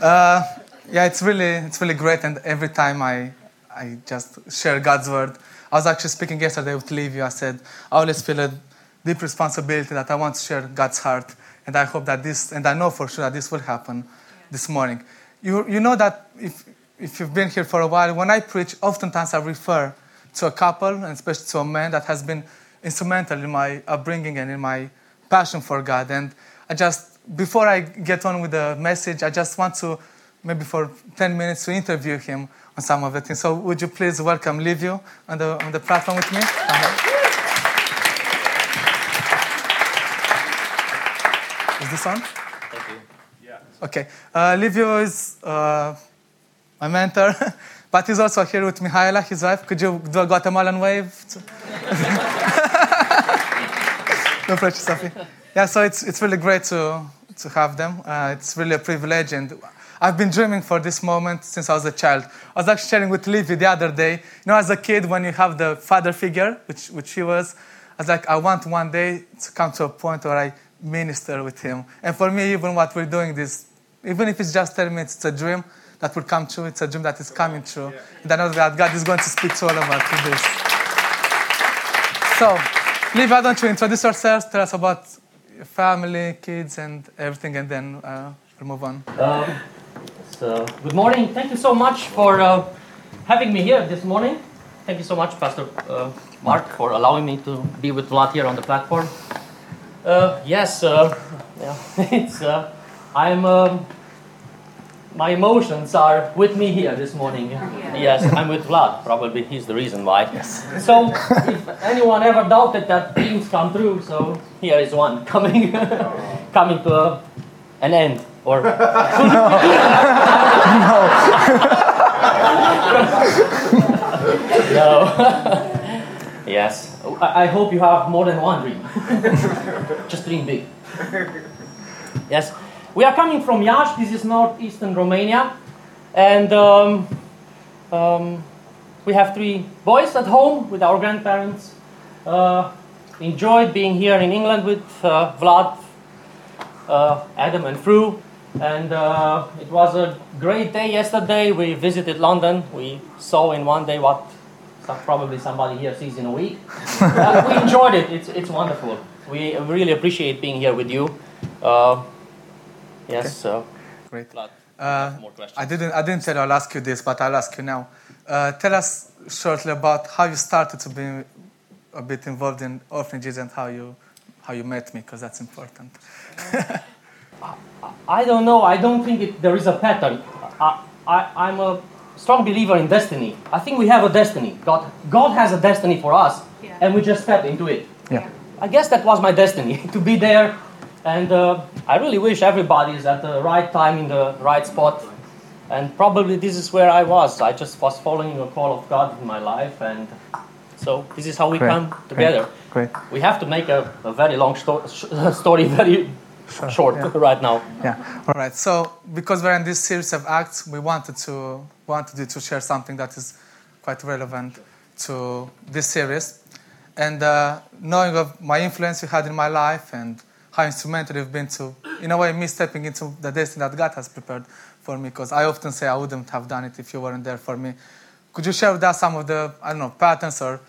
Uh, yeah, it's really it's really great, and every time I I just share God's word. I was actually speaking yesterday with Livia. I said I always feel a deep responsibility that I want to share God's heart, and I hope that this and I know for sure that this will happen this morning. You you know that if if you've been here for a while, when I preach, oftentimes I refer to a couple, and especially to a man that has been instrumental in my upbringing and in my passion for God. And I just before I get on with the message, I just want to, maybe for 10 minutes, to interview him on some of the things. So would you please welcome Livio on the, on the platform with me? Uh-huh. Is this on? Thank you. Yeah. Okay. Uh, Livio is uh, my mentor, but he's also here with Mihaela, his wife. Could you do a Guatemalan wave? no pressure, Sophie. Yeah, so it's, it's really great to, to have them. Uh, it's really a privilege, and I've been dreaming for this moment since I was a child. I was actually sharing with Livy the other day. You know, as a kid, when you have the father figure, which, which he was, I was like, I want one day to come to a point where I minister with him. And for me, even what we're doing this, even if it's just 10 minutes, it's a dream that will come true. It's a dream that is coming true. And I know that God is going to speak to all of us through this. So, Liv, why don't you introduce yourself? Tell us about family, kids, and everything, and then uh, we'll move on. Um, so, good morning. Thank you so much for uh, having me here this morning. Thank you so much, Pastor uh, Mark, for allowing me to be with Vlad here on the platform. Uh, yes, uh, yeah, it's. Uh, I'm. My emotions are with me here this morning. Yes, I'm with Vlad. Probably he's the reason why. Yes. So, if anyone ever doubted that dreams come true, so here is one coming, coming to a, an end. Or no. no. yes. I, I hope you have more than one dream. Just dream big. Yes. We are coming from Iași. This is northeastern Romania, and um, um, we have three boys at home with our grandparents. Uh, enjoyed being here in England with uh, Vlad, uh, Adam, and Fru. And uh, it was a great day yesterday. We visited London. We saw in one day what probably somebody here sees in a week. Uh, we enjoyed it. It's, it's wonderful. We really appreciate being here with you. Yes. So. Great. Uh, more questions. I didn't, I didn't tell you I'll ask you this, but I'll ask you now. Uh, tell us shortly about how you started to be a bit involved in orphanages and how you, how you met me, because that's important. I don't know. I don't think it, there is a pattern. I, I, I'm a strong believer in destiny. I think we have a destiny. God, God has a destiny for us, Yeah. and we just step into it. Yeah. I guess that was my destiny to be there, and uh, I really wish everybody is at the right time in the right spot. And probably this is where I was. I just was following the call of God in my life, and so this is how we Great, come together. Great. We have to make a, a very long sto- sh- story very Sure, short yeah. right now. Yeah. All right. So because we're in this series of acts, we wanted to wanted to share something that is quite relevant to this series, and uh, knowing of my influence you had in my life and how instrumental you've been to, in a way, me stepping into the destiny that God has prepared for me. Because I often say I wouldn't have done it if you weren't there for me. Could you share with us some of the I don't know patterns or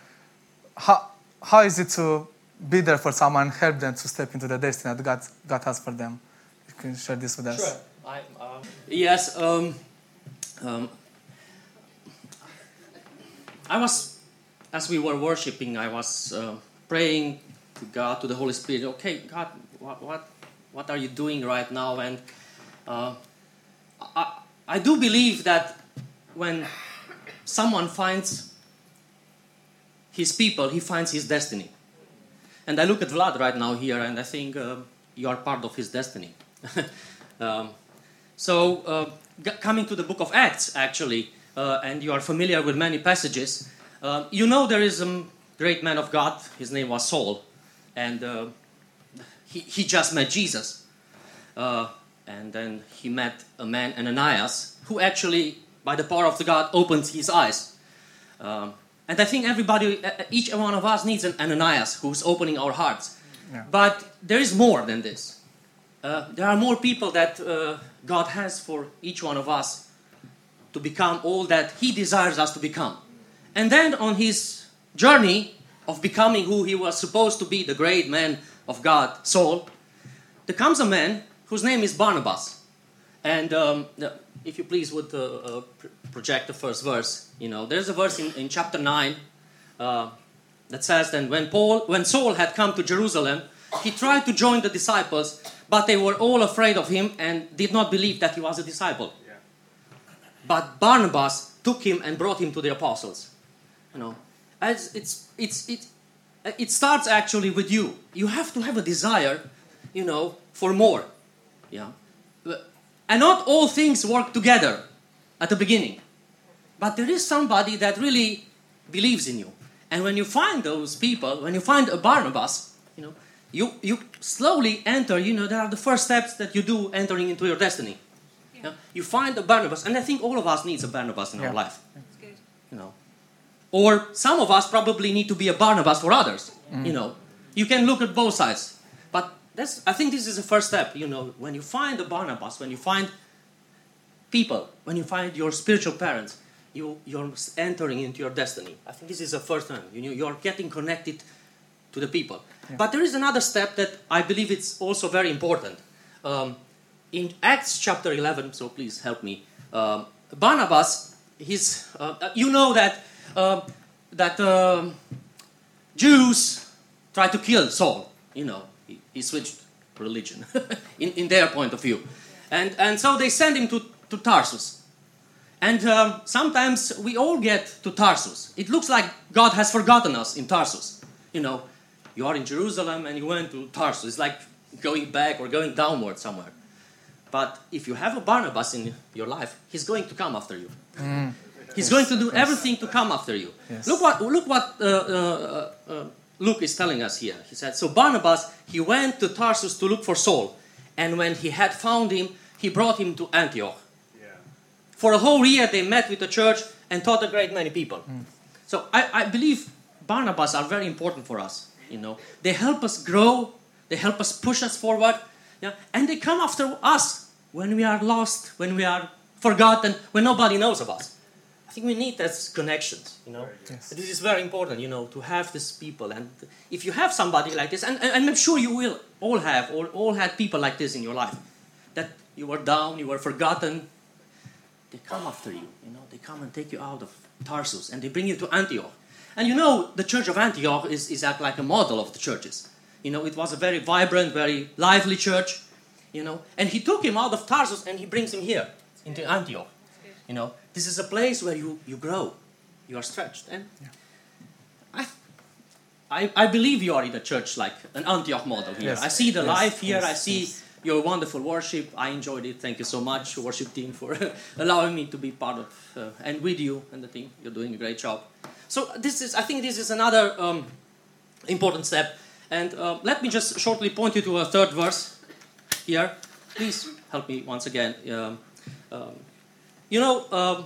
how how is it to be there for someone help them to step into the destiny that God, God has for them? You can share this with us. Sure. I, uh, yes. Um, um, I was, as we were worshiping, I was uh, praying to God, to the Holy Spirit. Okay, God, what, what, what are you doing right now? And uh, I, I do believe that when someone finds his people, he finds his destiny. And I look at Vlad right now here, and I think uh, you are part of his destiny. um, So, uh, g- coming to the book of Acts, actually, uh, and you are familiar with many passages, uh, you know there is a great man of God. His name was Saul, and uh, he, he just met Jesus. Uh, and then he met a man, Ananias, who actually, by the power of the God, opened his eyes. Um, and I think everybody, each one of us needs an Ananias who's opening our hearts. Yeah. But there is more than this. Uh, there are more people that uh, God has for each one of us to become all that He desires us to become. And then on his journey of becoming who he was supposed to be, the great man of God, Saul, there comes a man whose name is Barnabas. And um, if you please would uh, uh, project the first verse, you know, there's a verse in, in chapter 9 uh, that says, Then when, Paul, when Saul had come to Jerusalem, he tried to join the disciples, but they were all afraid of him and did not believe that he was a disciple. But Barnabas took him and brought him to the apostles. You know, as it's it's it Uh, it starts actually with you. You have to have a desire, you know, for more. Yeah, and not all things work together at the beginning, but there is somebody that really believes in you. And when you find those people, when you find a Barnabas, you know, you you slowly enter. You know, there are the first steps that you do entering into your destiny. Yeah? You find a Barnabas, and I think all of us needs a Barnabas in our Yeah. life. You know, or some of us probably need to be a Barnabas for others. You know, you can look at both sides, but that's. I think this is the first step. You know, when you find a Barnabas, when you find people, when you find your spiritual parents, you you're entering into your destiny. I think this is the first time. You know, you're getting connected to the people. But there is another step that I believe it's also very important. Um, in Acts chapter 11, so please help me. Um, Barnabas, he's, uh, you know that uh, that um, Jews tried to kill Saul. You know, he, he switched religion in, in their point of view, and and so they sent him to to Tarsus. And um, sometimes we all get to Tarsus. It looks like God has forgotten us in Tarsus. You know, you are in Jerusalem and you went to Tarsus. It's like going back or going downward somewhere. But if you have a Barnabas in your life, he's going to come after you. He's going to do everything to come after you. Yes. Look what look what uh, uh, uh, Luke is telling us here. He said, "So Barnabas he went to Tarsus to look for Saul, and when he had found him, he brought him to Antioch. For a whole year, they met with the church and taught a great many people. So I, I believe Barnabas are very important for us. You know, they help us grow. They help us push us forward. Yeah, and they come after us when we are lost, when we are forgotten, when nobody knows of us. Think we need those connections. You know, Yes. this is very important. You know, to have these people, and if you have somebody like this, and, and and I'm sure you will all have, all, all had people like this in your life, that you were down, you were forgotten, they come after you. You know, they come and take you out of Tarsus and they bring you to Antioch. And you know, the church of Antioch is, is act like a model of the churches. You know, it was a very vibrant, very lively church. You know, and he took him out of Tarsus and he brings him here into Antioch. You know, this is a place where you, you grow, you are stretched. And I, I, I believe you are in a church like an Antioch model here. Yes. I see the Yes. life here. I see Yes. your wonderful worship. I enjoyed it. Thank you so much, worship team, for allowing me to be part of uh, and with you and the team. You're doing a great job. So this is, I think, this is another um, important step. And uh, let me just shortly point you to a third verse here. Please help me once again. Um, um, you know, um,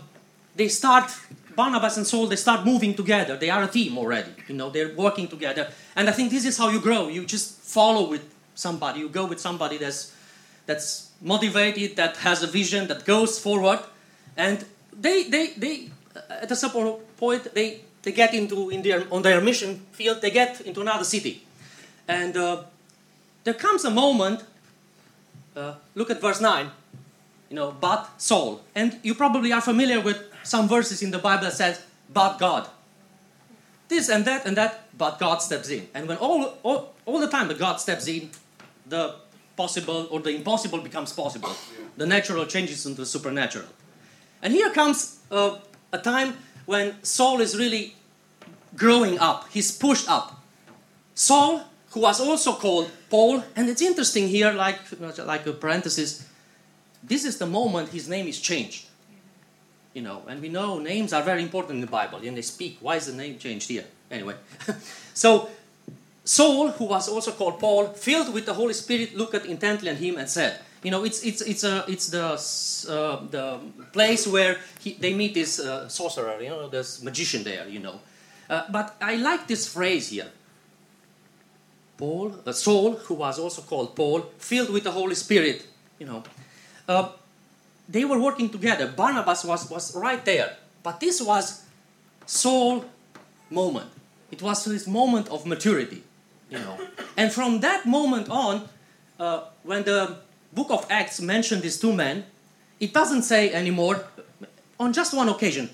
they start Barnabas and Saul. They start moving together. They are a team already. You know, they're working together. And I think this is how you grow. You just follow with somebody. You go with somebody that's that's motivated, that has a vision, that goes forward. And they they they at a certain point they they get into in their on their mission field. They get into another city, and uh, there comes a moment. Uh, look at verse nine you know, but Saul. And you probably are familiar with some verses in the Bible that says, but God. This and that and that, but God steps in. And when all, all, all the time that God steps in, the possible or the impossible becomes possible. The natural changes into the supernatural. And here comes uh, a time when Saul is really growing up. He's pushed up. Saul, who was also called Paul, and it's interesting here, like, like a parenthesis, this is the moment his name is changed. You know, and we know names are very important in the Bible, and they speak. Why is the name changed here? Anyway, so Saul, who was also called Paul, filled with the Holy Spirit, looked intently at him and said, "You know, it's it's it's a it's the uh, the place where he, they meet this uh, sorcerer, you know, this magician there, you know." Uh, but I like this phrase here. Paul, uh, Saul, who was also called Paul, filled with the Holy Spirit, you know. Uh, they were working together. Barnabas was, was right there. But this was Saul moment. It was his moment of maturity, you know. And from that moment on, uh, when the book of Acts mentioned these two men, it doesn't say anymore, on just one occasion,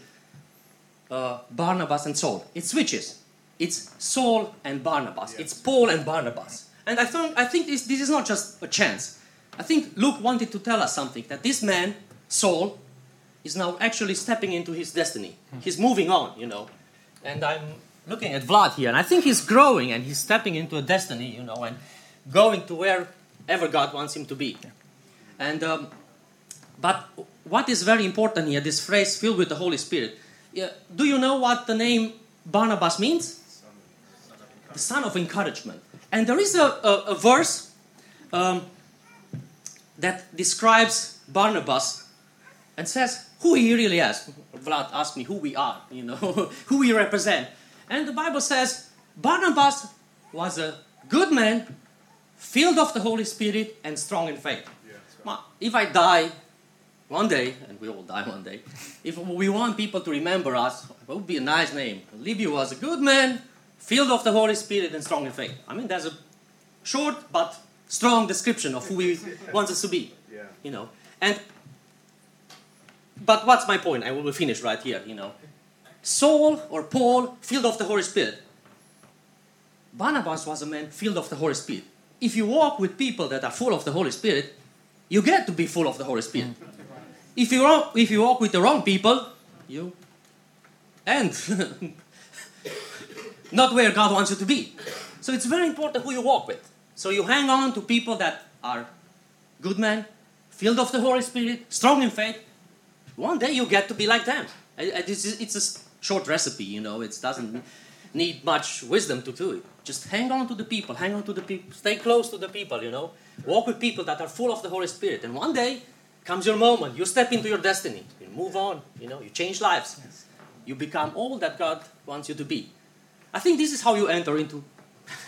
uh, Barnabas and Saul. It switches. It's Saul and Barnabas. It's Paul and Barnabas. And I, think I think this, this is not just a chance. I think Luke wanted to tell us something that this man, Saul, is now actually stepping into his destiny. He's moving on, you know. And I'm looking at Vlad here, and I think he's growing and he's stepping into a destiny, you know, and going to wherever God wants him to be. And um, but what is very important here, this phrase filled with the Holy Spirit. Yeah, do you know what the name Barnabas means? The son of encouragement. And there is a, a, a verse um, that describes Barnabas and says who he really is. Vlad asked me who we are, you know, who we represent. And the Bible says Barnabas was a good man, filled of the Holy Spirit, and strong in faith. Yeah, if I die one day, and we all die one day, if we want people to remember us, it would be a nice name. Livio was a good man, filled of the Holy Spirit, and strong in faith. I mean, that's a short but strong description of who he wants us to be. Yeah. You know, and but what's my point? I will finish right here. You know, Saul or Paul, filled of the Holy Spirit. Barnabas was a man filled of the Holy Spirit. If you walk with people that are full of the Holy Spirit, you get to be full of the Holy Spirit. Mm. If you walk, if you walk with the wrong people, you end not where God wants you to be. So it's very important who you walk with. So you hang on to people that are good men, filled of the Holy Spirit, strong in faith. One day you get to be like them. It's a short recipe, you know. It doesn't need much wisdom to do it. Just hang on to the people, hang on to the people, stay close to the people, you know. Walk with people that are full of the Holy Spirit. And one day comes your moment. You step into your destiny. You move on, you know, you change lives. You become all that God wants you to be. I think this is how you enter into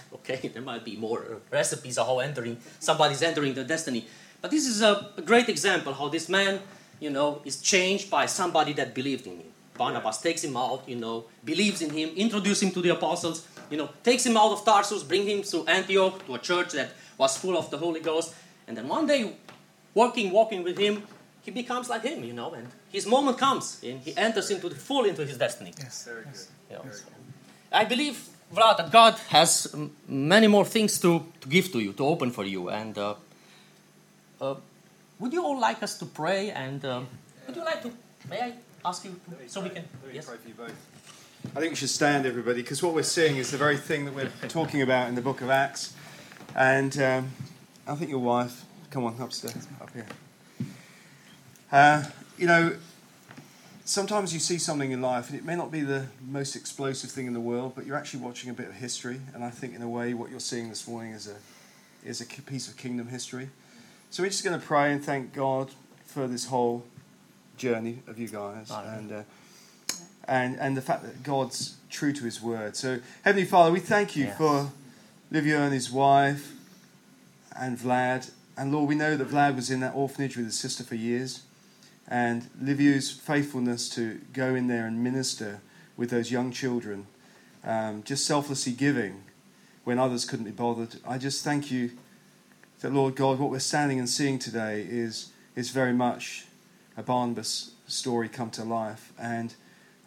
okay, there might be more recipes of how entering somebody's entering their destiny. But this is a, a, great example how this man, you know, is changed by somebody that believed in him. Barnabas takes him out, you know, believes in him, introduces him to the apostles, you know, takes him out of Tarsus, bring him to Antioch, to a church that was full of the Holy Ghost. And then one day, working, walking with him, he becomes like him, you know, and his moment comes and he enters into the full into his destiny. Yes. Very good. You know, Very so. good. I believe, Vlad, that God has many more things to, to give to you, to open for you. And uh, uh, would you all like us to pray? And uh, would you like to? May I ask you to, so we can? Yes. pray for you both. I think we should stand, everybody, because what we're seeing is the very thing that we're talking about in the book of Acts. And um, I think your wife, come on, upstairs, up here. Uh, you know, sometimes you see something in life, and it may not be the most explosive thing in the world, but you're actually watching a bit of history. And I think, in a way, what you're seeing this morning is a is a piece of kingdom history. So we're just going to pray and thank God for this whole journey of you guys, Amen. and uh, and and the fact that God's true to His word. So Heavenly Father, we thank you Yes. for Livio and his wife, and Vlad. And Lord, we know that Vlad was in that orphanage with his sister for years. And Liviu's faithfulness to go in there and minister with those young children, um, just selflessly giving when others couldn't be bothered. I just thank you that, Lord God, what we're standing and seeing today is, is very much a Barnabas story come to life. And,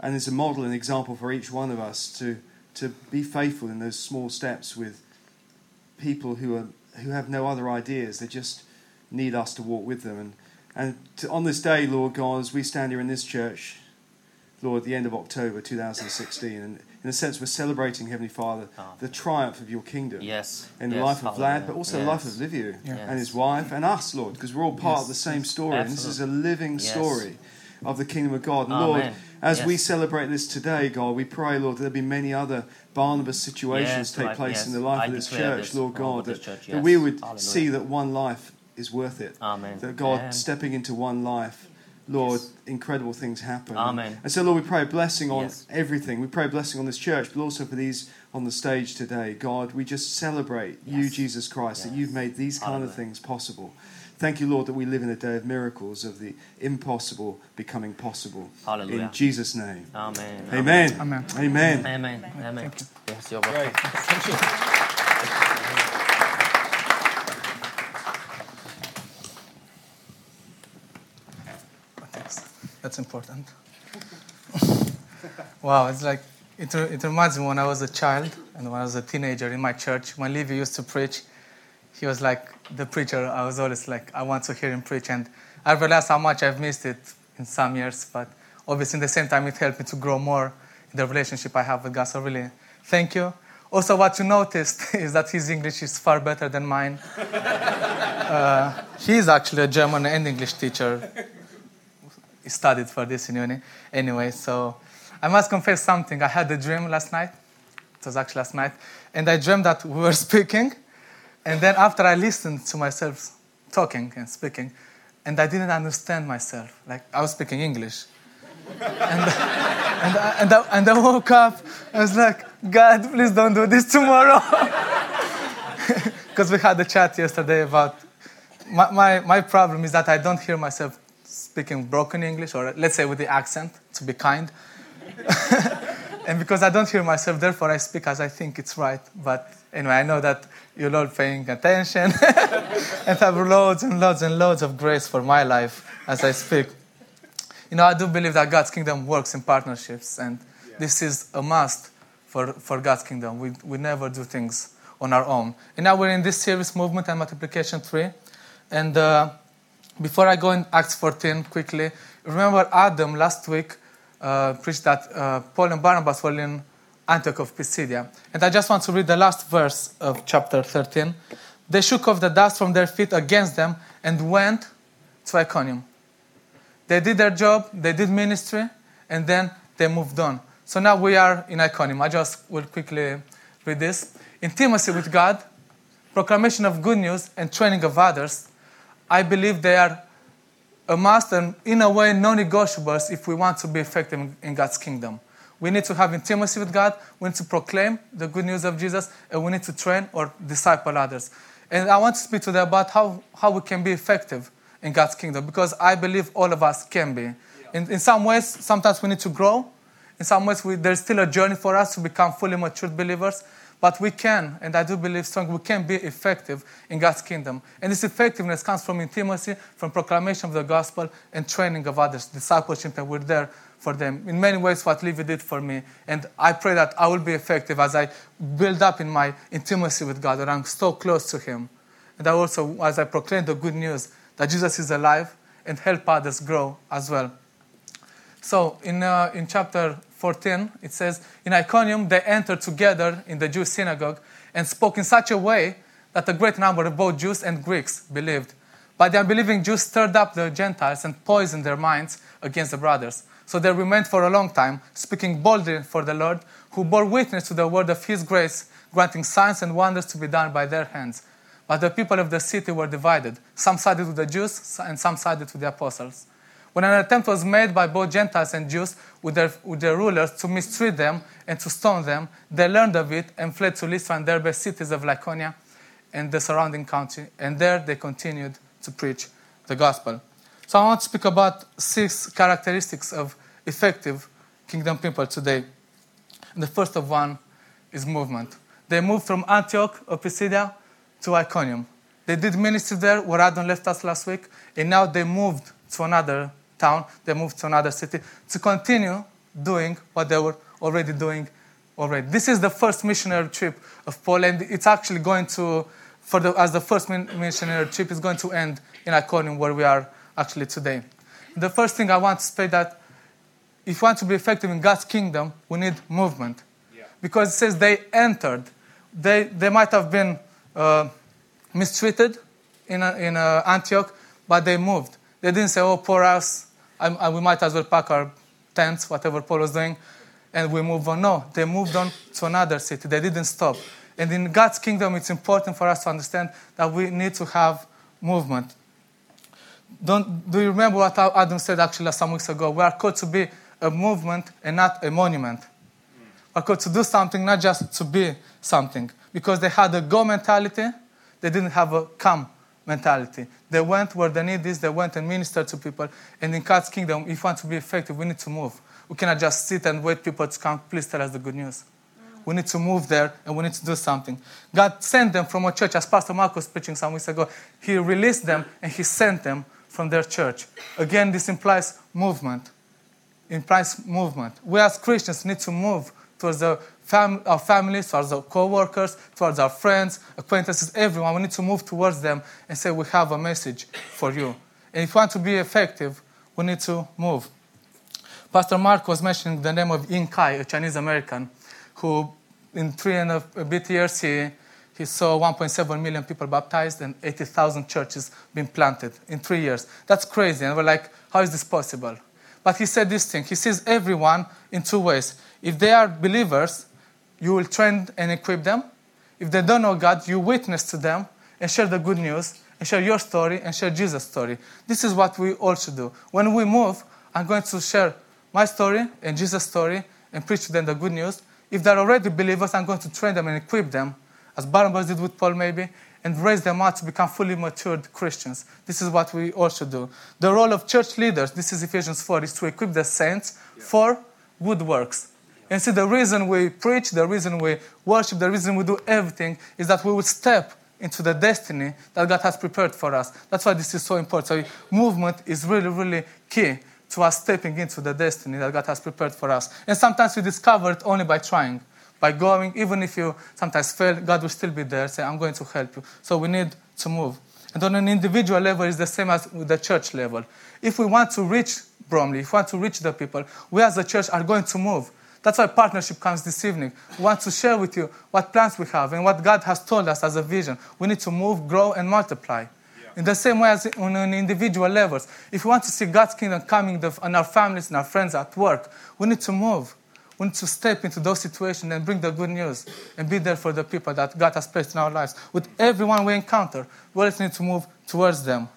and it's a model and example for each one of us to, to be faithful in those small steps with people who, are, who have no other ideas. They just need us to walk with them. And, and to, on this day, Lord God, as we stand here in this church, Lord, the end of October 2016. And in a sense, we're celebrating, Heavenly Father, ah. the triumph of your kingdom. Yes. In the yes, life of Vlad, but also the yes. life of Livio Yeah. and his wife and us, Lord, because we're all part Yes. of the same story. And this is a living Yes. story of the kingdom of God. And Lord, Amen. as we celebrate this today, God, we pray, Lord, that there'll be many other Barnabas situations Yes, take right, place yes. in the life I of this church, this Lord God, this that, church, that we would Hallelujah. see that one life is worth it. Amen. That God, Amen. stepping into one life, Lord, incredible things happen. Amen. And so, Lord, we pray a blessing on Yes. everything. We pray a blessing on this church, but also for these on the stage today. God, we just celebrate you, Jesus Christ, that you've made these kind of things possible. Thank you, Lord, that we live in a day of miracles, of the impossible becoming possible. Hallelujah. In Jesus' name. Amen. Amen. Amen. Amen. Amen. Amen. Thank you. Yes, you're welcome. Great. Thank you. Thanks. That's important. wow, it's like it, it reminds me when I was a child and when I was a teenager in my church. When Levi used to preach, he was like the preacher. I was always like, I want to hear him preach, and I realized how much I've missed it in some years. But obviously, in the same time, it helped me to grow more in the relationship I have with God. So really, thank you. Also, what you noticed is that his English is far better than mine. uh, he's actually a German and English teacher studied for this in uni. Anyway, so I must confess something. I had a dream last night. It was actually last night. And I dreamed that we were speaking. And then after I listened to myself talking and speaking, and I didn't understand myself. Like I was speaking English. and, and, I, and, I, and I woke up. I was like, God, please don't do this tomorrow. Because we had a chat yesterday about my, my, my problem is that I don't hear myself speaking broken English, or let's say with the accent, to be kind. and because I don't hear myself, therefore I speak as I think it's right. But anyway, I know that you're all paying attention and have loads and loads and loads of grace for my life as I speak. You know, I do believe that God's kingdom works in partnerships, and this is a must for, for God's kingdom. We, we never do things on our own. And now we're in this series, Movement and Multiplication 3. And uh, before I go in Acts 14 quickly, remember Adam last week uh, preached that uh, Paul and Barnabas were in Antioch of Pisidia. And I just want to read the last verse of chapter 13. They shook off the dust from their feet against them and went to Iconium. They did their job, they did ministry, and then they moved on. So now we are in Iconium. I just will quickly read this. Intimacy with God, proclamation of good news, and training of others. I believe they are a must and, in a way, non negotiables if we want to be effective in- God's kingdom. We need to have intimacy with God, we need to proclaim the good news of Jesus, and we need to train or disciple others. And I want to speak today about how, how we can be effective in God's kingdom because I believe all of us can be. In, in some ways, sometimes we need to grow. In some ways, we, there's still a journey for us to become fully matured believers. But we can, and I do believe strongly, we can be effective in God's kingdom. And this effectiveness comes from intimacy, from proclamation of the gospel, and training of others, discipleship, and we're there for them. In many ways, what Levi did for me. And I pray that I will be effective as I build up in my intimacy with God, that I'm so close to Him. And I also, as I proclaim the good news that Jesus is alive, and help others grow as well. So in, uh, in chapter 14, it says, In Iconium, they entered together in the Jewish synagogue and spoke in such a way that a great number of both Jews and Greeks believed. But the unbelieving Jews stirred up the Gentiles and poisoned their minds against the brothers. So they remained for a long time, speaking boldly for the Lord, who bore witness to the word of his grace, granting signs and wonders to be done by their hands. But the people of the city were divided. Some sided with the Jews, and some sided with the apostles. When an attempt was made by both Gentiles and Jews with their, with their rulers to mistreat them and to stone them, they learned of it and fled to Lystra and Derbe, cities of Lycaonia and the surrounding country. And there they continued to preach the gospel. So I want to speak about six characteristics of effective kingdom people today. The first of one is movement. They moved from Antioch of Pisidia to Iconium. They did ministry there where Adam left us last week, and now they moved to another town, they moved to another city to continue doing what they were already doing already. This is the first missionary trip of Paul, and it's actually going to, for the, as the first missionary trip is going to end in Iconium, where we are actually today. The first thing I want to say that if we want to be effective in God's kingdom, we need movement. Because it says they entered. They, they might have been uh, mistreated in, uh, in uh, Antioch, but they moved. They didn't say, oh, poor us, I, I, we might as well pack our tents, whatever Paul was doing, and we move on. No, they moved on to another city. They didn't stop. And in God's kingdom, it's important for us to understand that we need to have movement. Don't, do you remember what Adam said actually some weeks ago? We are called to be a movement and not a monument. We are called to do something, not just to be something. Because they had a go mentality, they didn't have a come mentality. They went where the need is, they went and ministered to people. And in God's kingdom, if we want to be effective, we need to move. We cannot just sit and wait people to come, please tell us the good news. Mm. We need to move there and we need to do something. God sent them from a church, as Pastor Mark was preaching some weeks ago. He released them and He sent them from their church. Again, this implies movement. Implies movement. We as Christians need to move towards the fam- our families, towards our co-workers, towards our friends, acquaintances, everyone. We need to move towards them and say, we have a message for you. And if we want to be effective, we need to move. Pastor Mark was mentioning the name of Ying Kai, a Chinese American, who in three and a bit years he, he saw 1.7 million people baptized and 80,000 churches being planted in three years. That's crazy. And we're like, how is this possible? But he said this thing. He sees everyone in two ways. If they are believers, you will train and equip them. If they don't know God, you witness to them and share the good news and share your story and share Jesus' story. This is what we all should do. When we move, I'm going to share my story and Jesus' story and preach to them the good news. If they're already believers, I'm going to train them and equip them, as Barnabas did with Paul, maybe, and raise them up to become fully matured Christians. This is what we all should do. The role of church leaders, this is Ephesians 4, is to equip the saints for good works. And see, the reason we preach, the reason we worship, the reason we do everything is that we will step into the destiny that God has prepared for us. That's why this is so important. So, movement is really, really key to us stepping into the destiny that God has prepared for us. And sometimes we discover it only by trying, by going, even if you sometimes fail, God will still be there, say, I'm going to help you. So we need to move. And on an individual level, it's the same as with the church level. If we want to reach Bromley, if we want to reach the people, we as a church are going to move. That's why partnership comes this evening. We want to share with you what plans we have and what God has told us as a vision. We need to move, grow, and multiply. In the same way as on an individual levels. If we want to see God's kingdom coming in our families and our friends at work, we need to move. We need to step into those situations and bring the good news and be there for the people that God has placed in our lives. With everyone we encounter, we always need to move towards them.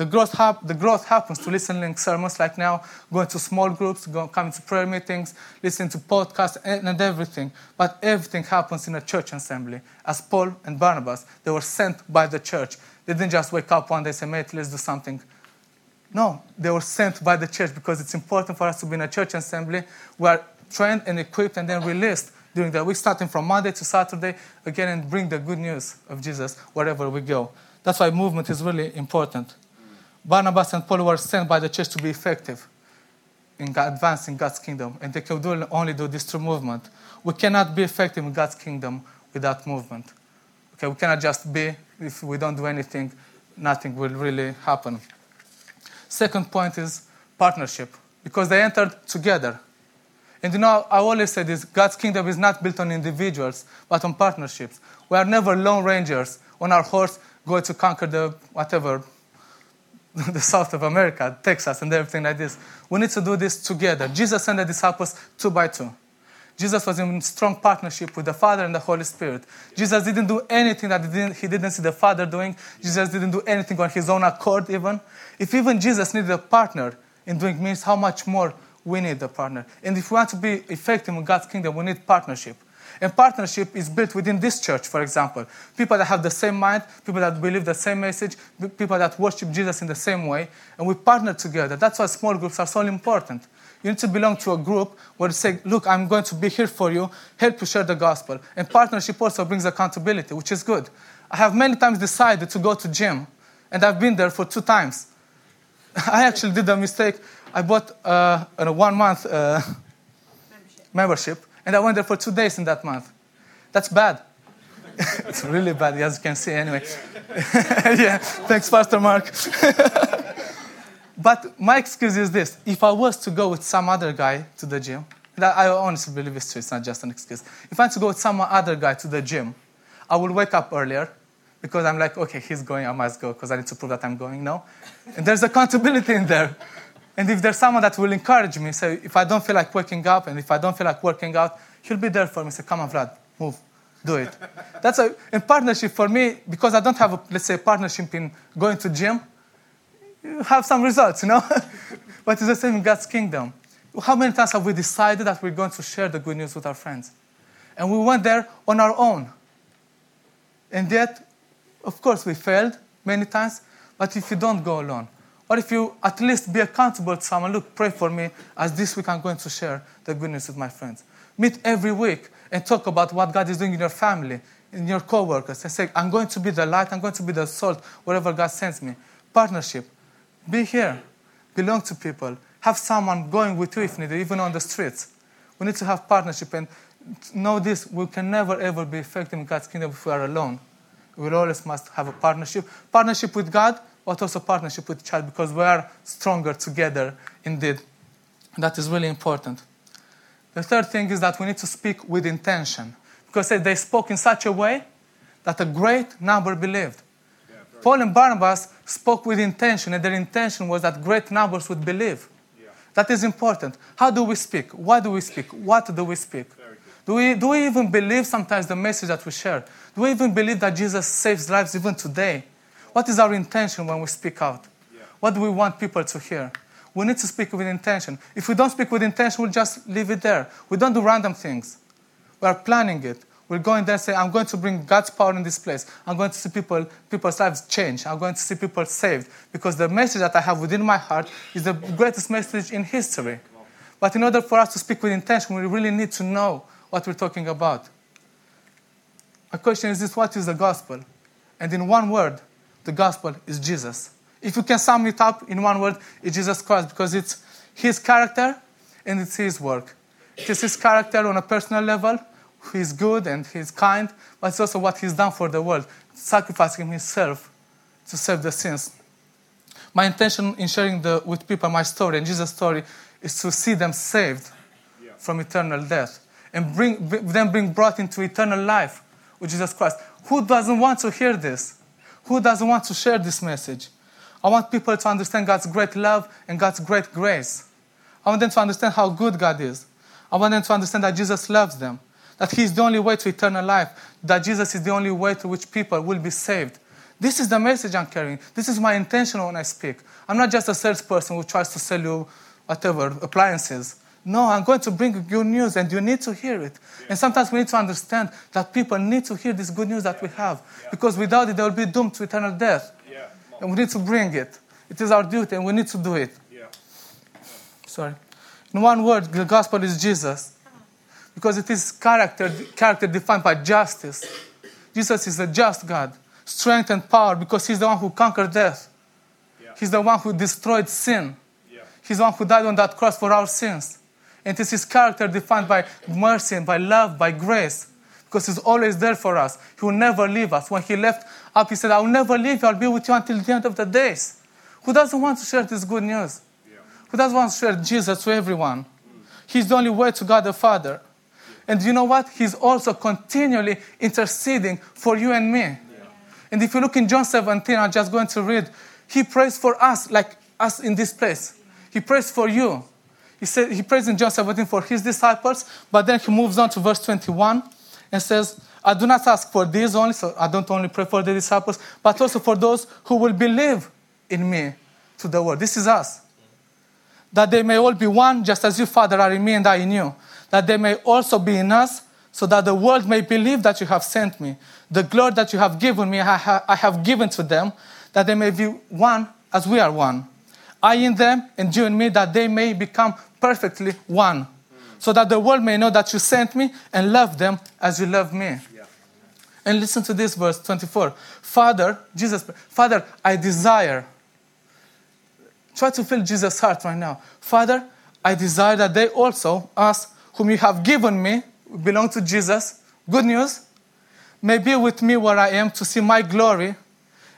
The growth, hap- the growth happens to listening sermons like now, going to small groups, going, coming to prayer meetings, listening to podcasts, and, and everything. But everything happens in a church assembly. As Paul and Barnabas, they were sent by the church. They didn't just wake up one day and say, mate, let's do something. No, they were sent by the church because it's important for us to be in a church assembly. We are trained and equipped and then released during the week, starting from Monday to Saturday, again, and bring the good news of Jesus wherever we go. That's why movement is really important. Barnabas and Paul were sent by the church to be effective in advancing God's kingdom, and they could only do this through movement. We cannot be effective in God's kingdom without movement. Okay, we cannot just be, if we don't do anything, nothing will really happen. Second point is partnership, because they entered together. And you know, I always say this God's kingdom is not built on individuals, but on partnerships. We are never lone rangers on our horse going to conquer the whatever, the south of America, Texas, and everything like this. We need to do this together. Jesus sent the disciples two by two. Jesus was in strong partnership with the Father and the Holy Spirit. Jesus didn't do anything that he didn't, he didn't see the Father doing. Jesus didn't do anything on his own accord, even. If even Jesus needed a partner in doing means, how much more we need a partner? And if we want to be effective in God's kingdom, we need partnership. And partnership is built within this church, for example. People that have the same mind, people that believe the same message, people that worship Jesus in the same way, and we partner together. That's why small groups are so important. You need to belong to a group where you say, Look, I'm going to be here for you, help you share the gospel. And partnership also brings accountability, which is good. I have many times decided to go to gym, and I've been there for two times. I actually did a mistake. I bought uh, a one month uh, membership. membership, and I went there for two days in that month. That's bad. it's really bad, as you can see, anyway. yeah, thanks, Pastor Mark. But my excuse is this if I was to go with some other guy to the gym, I honestly believe it's true, it's not just an excuse. If I had to go with some other guy to the gym, I will wake up earlier because I'm like, okay, he's going, I must go because I need to prove that I'm going. No. And there's accountability in there. And if there's someone that will encourage me, say, if I don't feel like waking up and if I don't feel like working out, he'll be there for me. Say, come on, Vlad, move, do it. That's a in partnership for me because I don't have, a, let's say, a partnership in going to gym. You have some results, you know. but it's the same in God's kingdom. How many times have we decided that we're going to share the good news with our friends, and we went there on our own, and yet, of course, we failed many times. But if you don't go alone, or if you at least be accountable to someone, look, pray for me as this week I'm going to share the good news with my friends. Meet every week and talk about what God is doing in your family, in your coworkers, and say, I'm going to be the light, I'm going to be the salt wherever God sends me. Partnership. Be here. Belong to people. Have someone going with you if needed, even on the streets. We need to have partnership and know this we can never ever be effective in God's kingdom if we are alone. We always must have a partnership. Partnership with God, but also partnership with each other because we are stronger together indeed. That is really important. The third thing is that we need to speak with intention because they spoke in such a way that a great number believed. Paul and Barnabas spoke with intention, and their intention was that great numbers would believe. That is important. How do we speak? Why do we speak? What do we speak? Do we, do we even believe sometimes the message that we share? Do we even believe that Jesus saves lives even today? What is our intention when we speak out? What do we want people to hear? We need to speak with intention. If we don't speak with intention, we'll just leave it there. We don't do random things. We are planning it. We're going there and say, I'm going to bring God's power in this place. I'm going to see people, people's lives change. I'm going to see people saved. Because the message that I have within my heart is the greatest message in history. But in order for us to speak with intention, we really need to know what we're talking about. My question is this what is the gospel? And in one word, the gospel is Jesus. If you can sum it up in one word, it's Jesus Christ because it's his character and it's his work. It is his character on a personal level, he's good and he's kind, but it's also what he's done for the world, sacrificing himself to save the sins. My intention in sharing the, with people my story and Jesus' story is to see them saved from eternal death and bring, them being brought into eternal life with Jesus Christ. Who doesn't want to hear this? Who doesn't want to share this message? I want people to understand God's great love and God's great grace. I want them to understand how good God is. I want them to understand that Jesus loves them, that He is the only way to eternal life, that Jesus is the only way through which people will be saved. This is the message I'm carrying. This is my intention when I speak. I'm not just a salesperson who tries to sell you whatever, appliances. No, I'm going to bring good news and you need to hear it. Yeah. And sometimes we need to understand that people need to hear this good news that we have. Yeah. Because without it, they will be doomed to eternal death. Yeah. And we need to bring it. It is our duty and we need to do it. Sorry. In one word, the gospel is Jesus. Because it is character, character defined by justice. Jesus is a just God, strength and power because he's the one who conquered death. He's the one who destroyed sin. He's the one who died on that cross for our sins. And it is his character defined by mercy and by love, by grace. Because he's always there for us. He will never leave us. When he left up, he said, I will never leave you. I'll be with you until the end of the days. Who doesn't want to share this good news? Yeah. Who doesn't want to share Jesus to everyone? Mm. He's the only way to God the Father. And you know what? He's also continually interceding for you and me. Yeah. And if you look in John 17, I'm just going to read. He prays for us, like us in this place. He prays for you. He, said, he prays in John 17 for his disciples, but then he moves on to verse 21 and says, I do not ask for these only, so I don't only pray for the disciples, but also for those who will believe in me to the world. This is us. That they may all be one, just as you, Father, are in me and I in you. That they may also be in us, so that the world may believe that you have sent me. The glory that you have given me, I have given to them, that they may be one as we are one. I in them and you in me, that they may become perfectly one, so that the world may know that you sent me and love them as you love me. Yeah. And listen to this verse 24. Father, Jesus, Father, I desire. Try to feel Jesus' heart right now. Father, I desire that they also, us whom you have given me, belong to Jesus. Good news. May be with me where I am to see my glory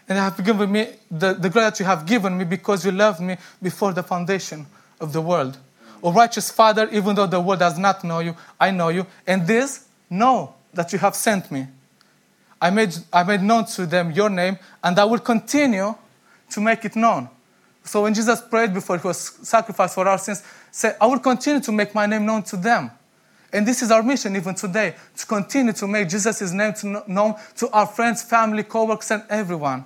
and have given me the, the glory that you have given me because you loved me before the foundation of the world. O righteous Father, even though the world does not know you, I know you, and this know that you have sent me. I made, I made known to them your name, and I will continue to make it known. So when Jesus prayed before he was sacrificed for our sins, said, I will continue to make my name known to them. And this is our mission even today, to continue to make Jesus' name to kn- known to our friends, family, co-workers, and everyone.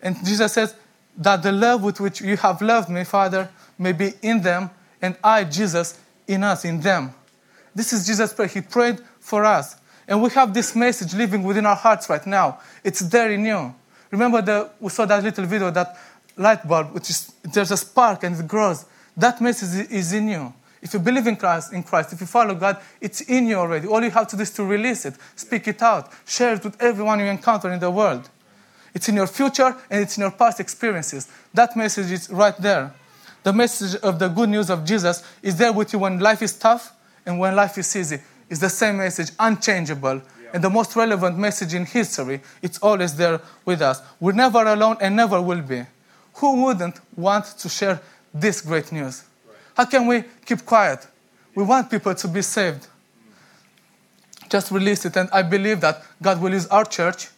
And Jesus says that the love with which you have loved me, Father, may be in them, and I, Jesus, in us, in them. This is Jesus' prayer. He prayed for us. And we have this message living within our hearts right now. It's there in you. Remember the we saw that little video, that light bulb, which is there's a spark and it grows. That message is in you. If you believe in Christ, in Christ, if you follow God, it's in you already. All you have to do is to release it, speak it out, share it with everyone you encounter in the world. It's in your future and it's in your past experiences. That message is right there. The message of the good news of Jesus is there with you when life is tough and when life is easy. It's the same message, unchangeable. And the most relevant message in history, it's always there with us. We're never alone and never will be. Who wouldn't want to share this great news? How can we keep quiet? We want people to be saved. Just release it. And I believe that God will use our church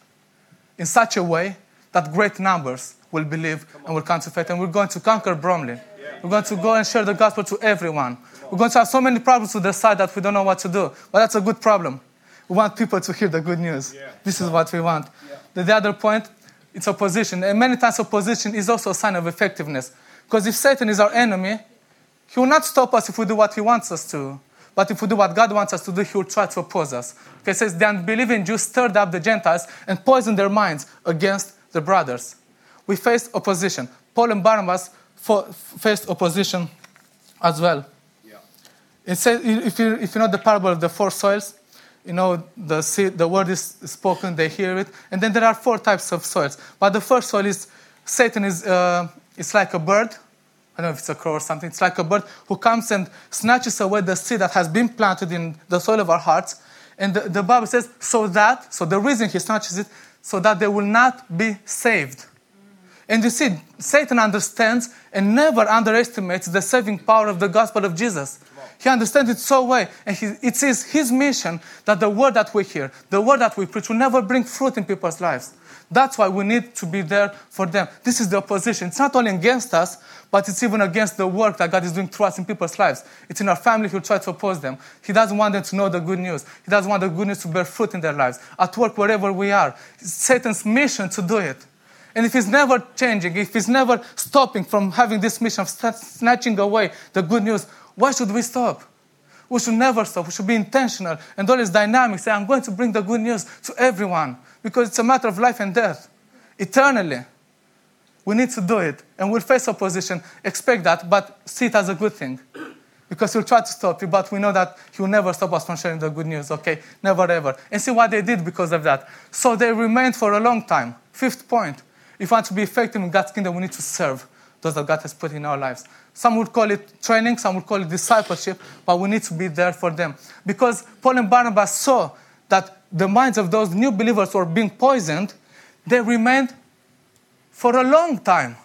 in such a way that great numbers will believe and will come to faith. And we're going to conquer Bromley. We're going to go and share the gospel to everyone. We're going to have so many problems to decide that we don't know what to do. But that's a good problem. We want people to hear the good news. This is what we want. The, the other point, it's opposition. And many times opposition is also a sign of effectiveness. Because if Satan is our enemy, he will not stop us if we do what he wants us to. But if we do what God wants us to do, he will try to oppose us. Okay, it says, the unbelieving Jews stirred up the Gentiles and poisoned their minds against the brothers. We faced opposition. Paul and Barnabas faced opposition as well. It says, if you, if you know the parable of the four soils, you know, the, seed, the word is spoken, they hear it. And then there are four types of soils. But the first soil is Satan is uh, it's like a bird. I don't know if it's a crow or something. It's like a bird who comes and snatches away the seed that has been planted in the soil of our hearts. And the, the Bible says, so that, so the reason he snatches it, so that they will not be saved. And you see, Satan understands and never underestimates the saving power of the gospel of Jesus. He understands it so well, and he, it is his mission that the word that we hear, the word that we preach, will never bring fruit in people's lives. That's why we need to be there for them. This is the opposition. It's not only against us, but it's even against the work that God is doing through us in people's lives. It's in our family who try to oppose them. He doesn't want them to know the good news. He doesn't want the good news to bear fruit in their lives. At work, wherever we are, it's Satan's mission to do it. And if he's never changing, if he's never stopping from having this mission of snatching away the good news, why should we stop? We should never stop. We should be intentional and always dynamic. Say, I'm going to bring the good news to everyone because it's a matter of life and death, eternally. We need to do it. And we'll face opposition. Expect that, but see it as a good thing. Because he'll try to stop you, but we know that he will never stop us from sharing the good news, okay? Never ever. And see what they did because of that. So they remained for a long time. Fifth point. If we want to be effective in God's kingdom, we need to serve those that God has put in our lives. Some would call it training, some would call it discipleship, but we need to be there for them. Because Paul and Barnabas saw that the minds of those new believers were being poisoned, they remained for a long time.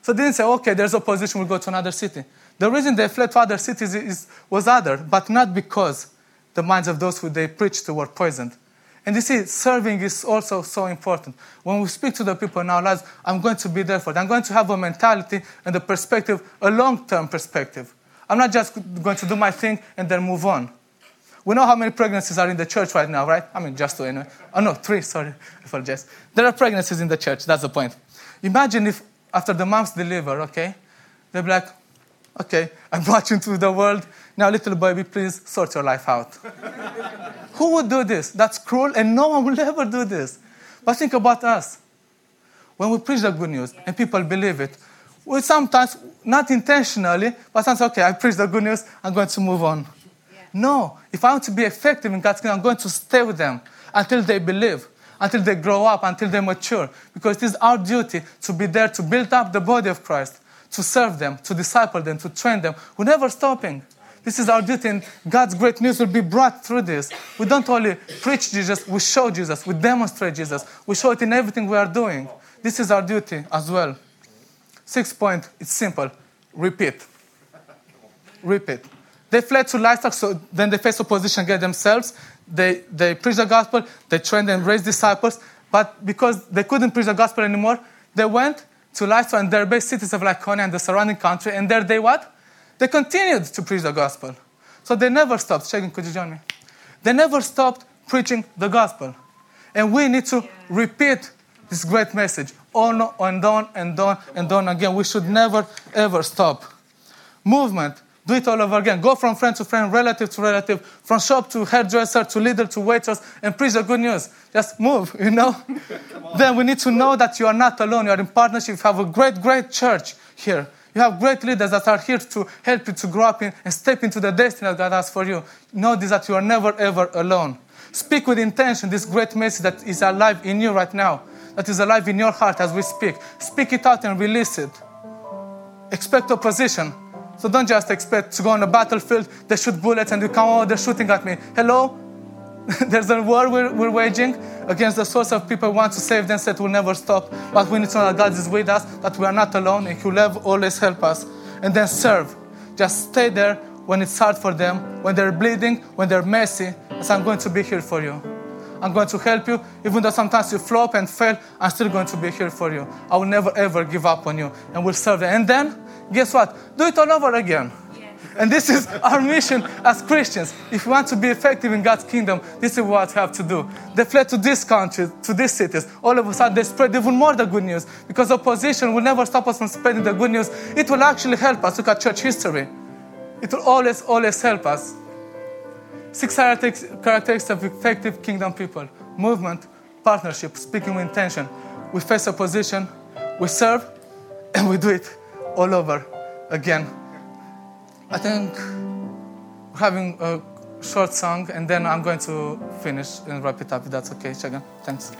So they didn't say, okay, there's opposition, we'll go to another city. The reason they fled to other cities is, was other, but not because the minds of those who they preached to were poisoned. And you see, serving is also so important. When we speak to the people in our lives, I'm going to be there for them. I'm going to have a mentality and a perspective, a long term perspective. I'm not just going to do my thing and then move on. We know how many pregnancies are in the church right now, right? I mean, just two anyway. Oh, no, three, sorry. I apologize. There are pregnancies in the church, that's the point. Imagine if after the moms deliver, okay, they'll be like, okay, I'm watching through the world. Now, little baby, please sort your life out. Who would do this? That's cruel, and no one will ever do this. But think about us. When we preach the good news and people believe it, we sometimes, not intentionally, but sometimes, okay, I preach the good news, I'm going to move on. No, if I want to be effective in God's kingdom, I'm going to stay with them until they believe, until they grow up, until they mature. Because it is our duty to be there to build up the body of Christ, to serve them, to disciple them, to train them. We're never stopping. This is our duty, and God's great news will be brought through this. We don't only preach Jesus, we show Jesus, we demonstrate Jesus, we show it in everything we are doing. This is our duty as well. Sixth point, it's simple repeat. Repeat. They fled to Lystra, so then they face opposition against themselves. They, they preach the gospel, they trained and raised disciples, but because they couldn't preach the gospel anymore, they went to Lystra and Derbe cities of Lycaonia and the surrounding country, and there they what? They continued to preach the gospel. So they never stopped. Shagan, could you join me? They never stopped preaching the gospel. And we need to repeat this great message on and on and on and on again. We should never, ever stop. Movement. Do it all over again. Go from friend to friend, relative to relative, from shop to hairdresser to leader to waitress, and preach the good news. Just move, you know? then we need to know that you are not alone. You are in partnership. You have a great, great church here. You have great leaders that are here to help you to grow up in, and step into the destiny that God has for you. Know this that you are never, ever alone. Speak with intention this great message that is alive in you right now, that is alive in your heart as we speak. Speak it out and release it. Expect opposition. So don't just expect to go on a battlefield, they shoot bullets and you come, oh, they're shooting at me. Hello? There's a war we're, we're, waging against the source of people who want to save them themselves will never stop. But we need to know that God is with us, that we are not alone, and He will always help us. And then serve. Just stay there when it's hard for them, when they're bleeding, when they're messy, as I'm going to be here for you. I'm going to help you. Even though sometimes you flop and fail, I'm still going to be here for you. I will never ever give up on you and will serve. And then, guess what? Do it all over again. And this is our mission as Christians. If we want to be effective in God's kingdom, this is what we have to do. They fled to this country, to these cities. All of a sudden, they spread even more the good news because opposition will never stop us from spreading the good news. It will actually help us. Look at church history. It will always, always help us. Six characteristics of effective kingdom people movement, partnership, speaking with intention. We face opposition, we serve, and we do it all over again. I think having a short song, and then I'm going to finish and wrap it up. If that's okay, Shagan. Thanks.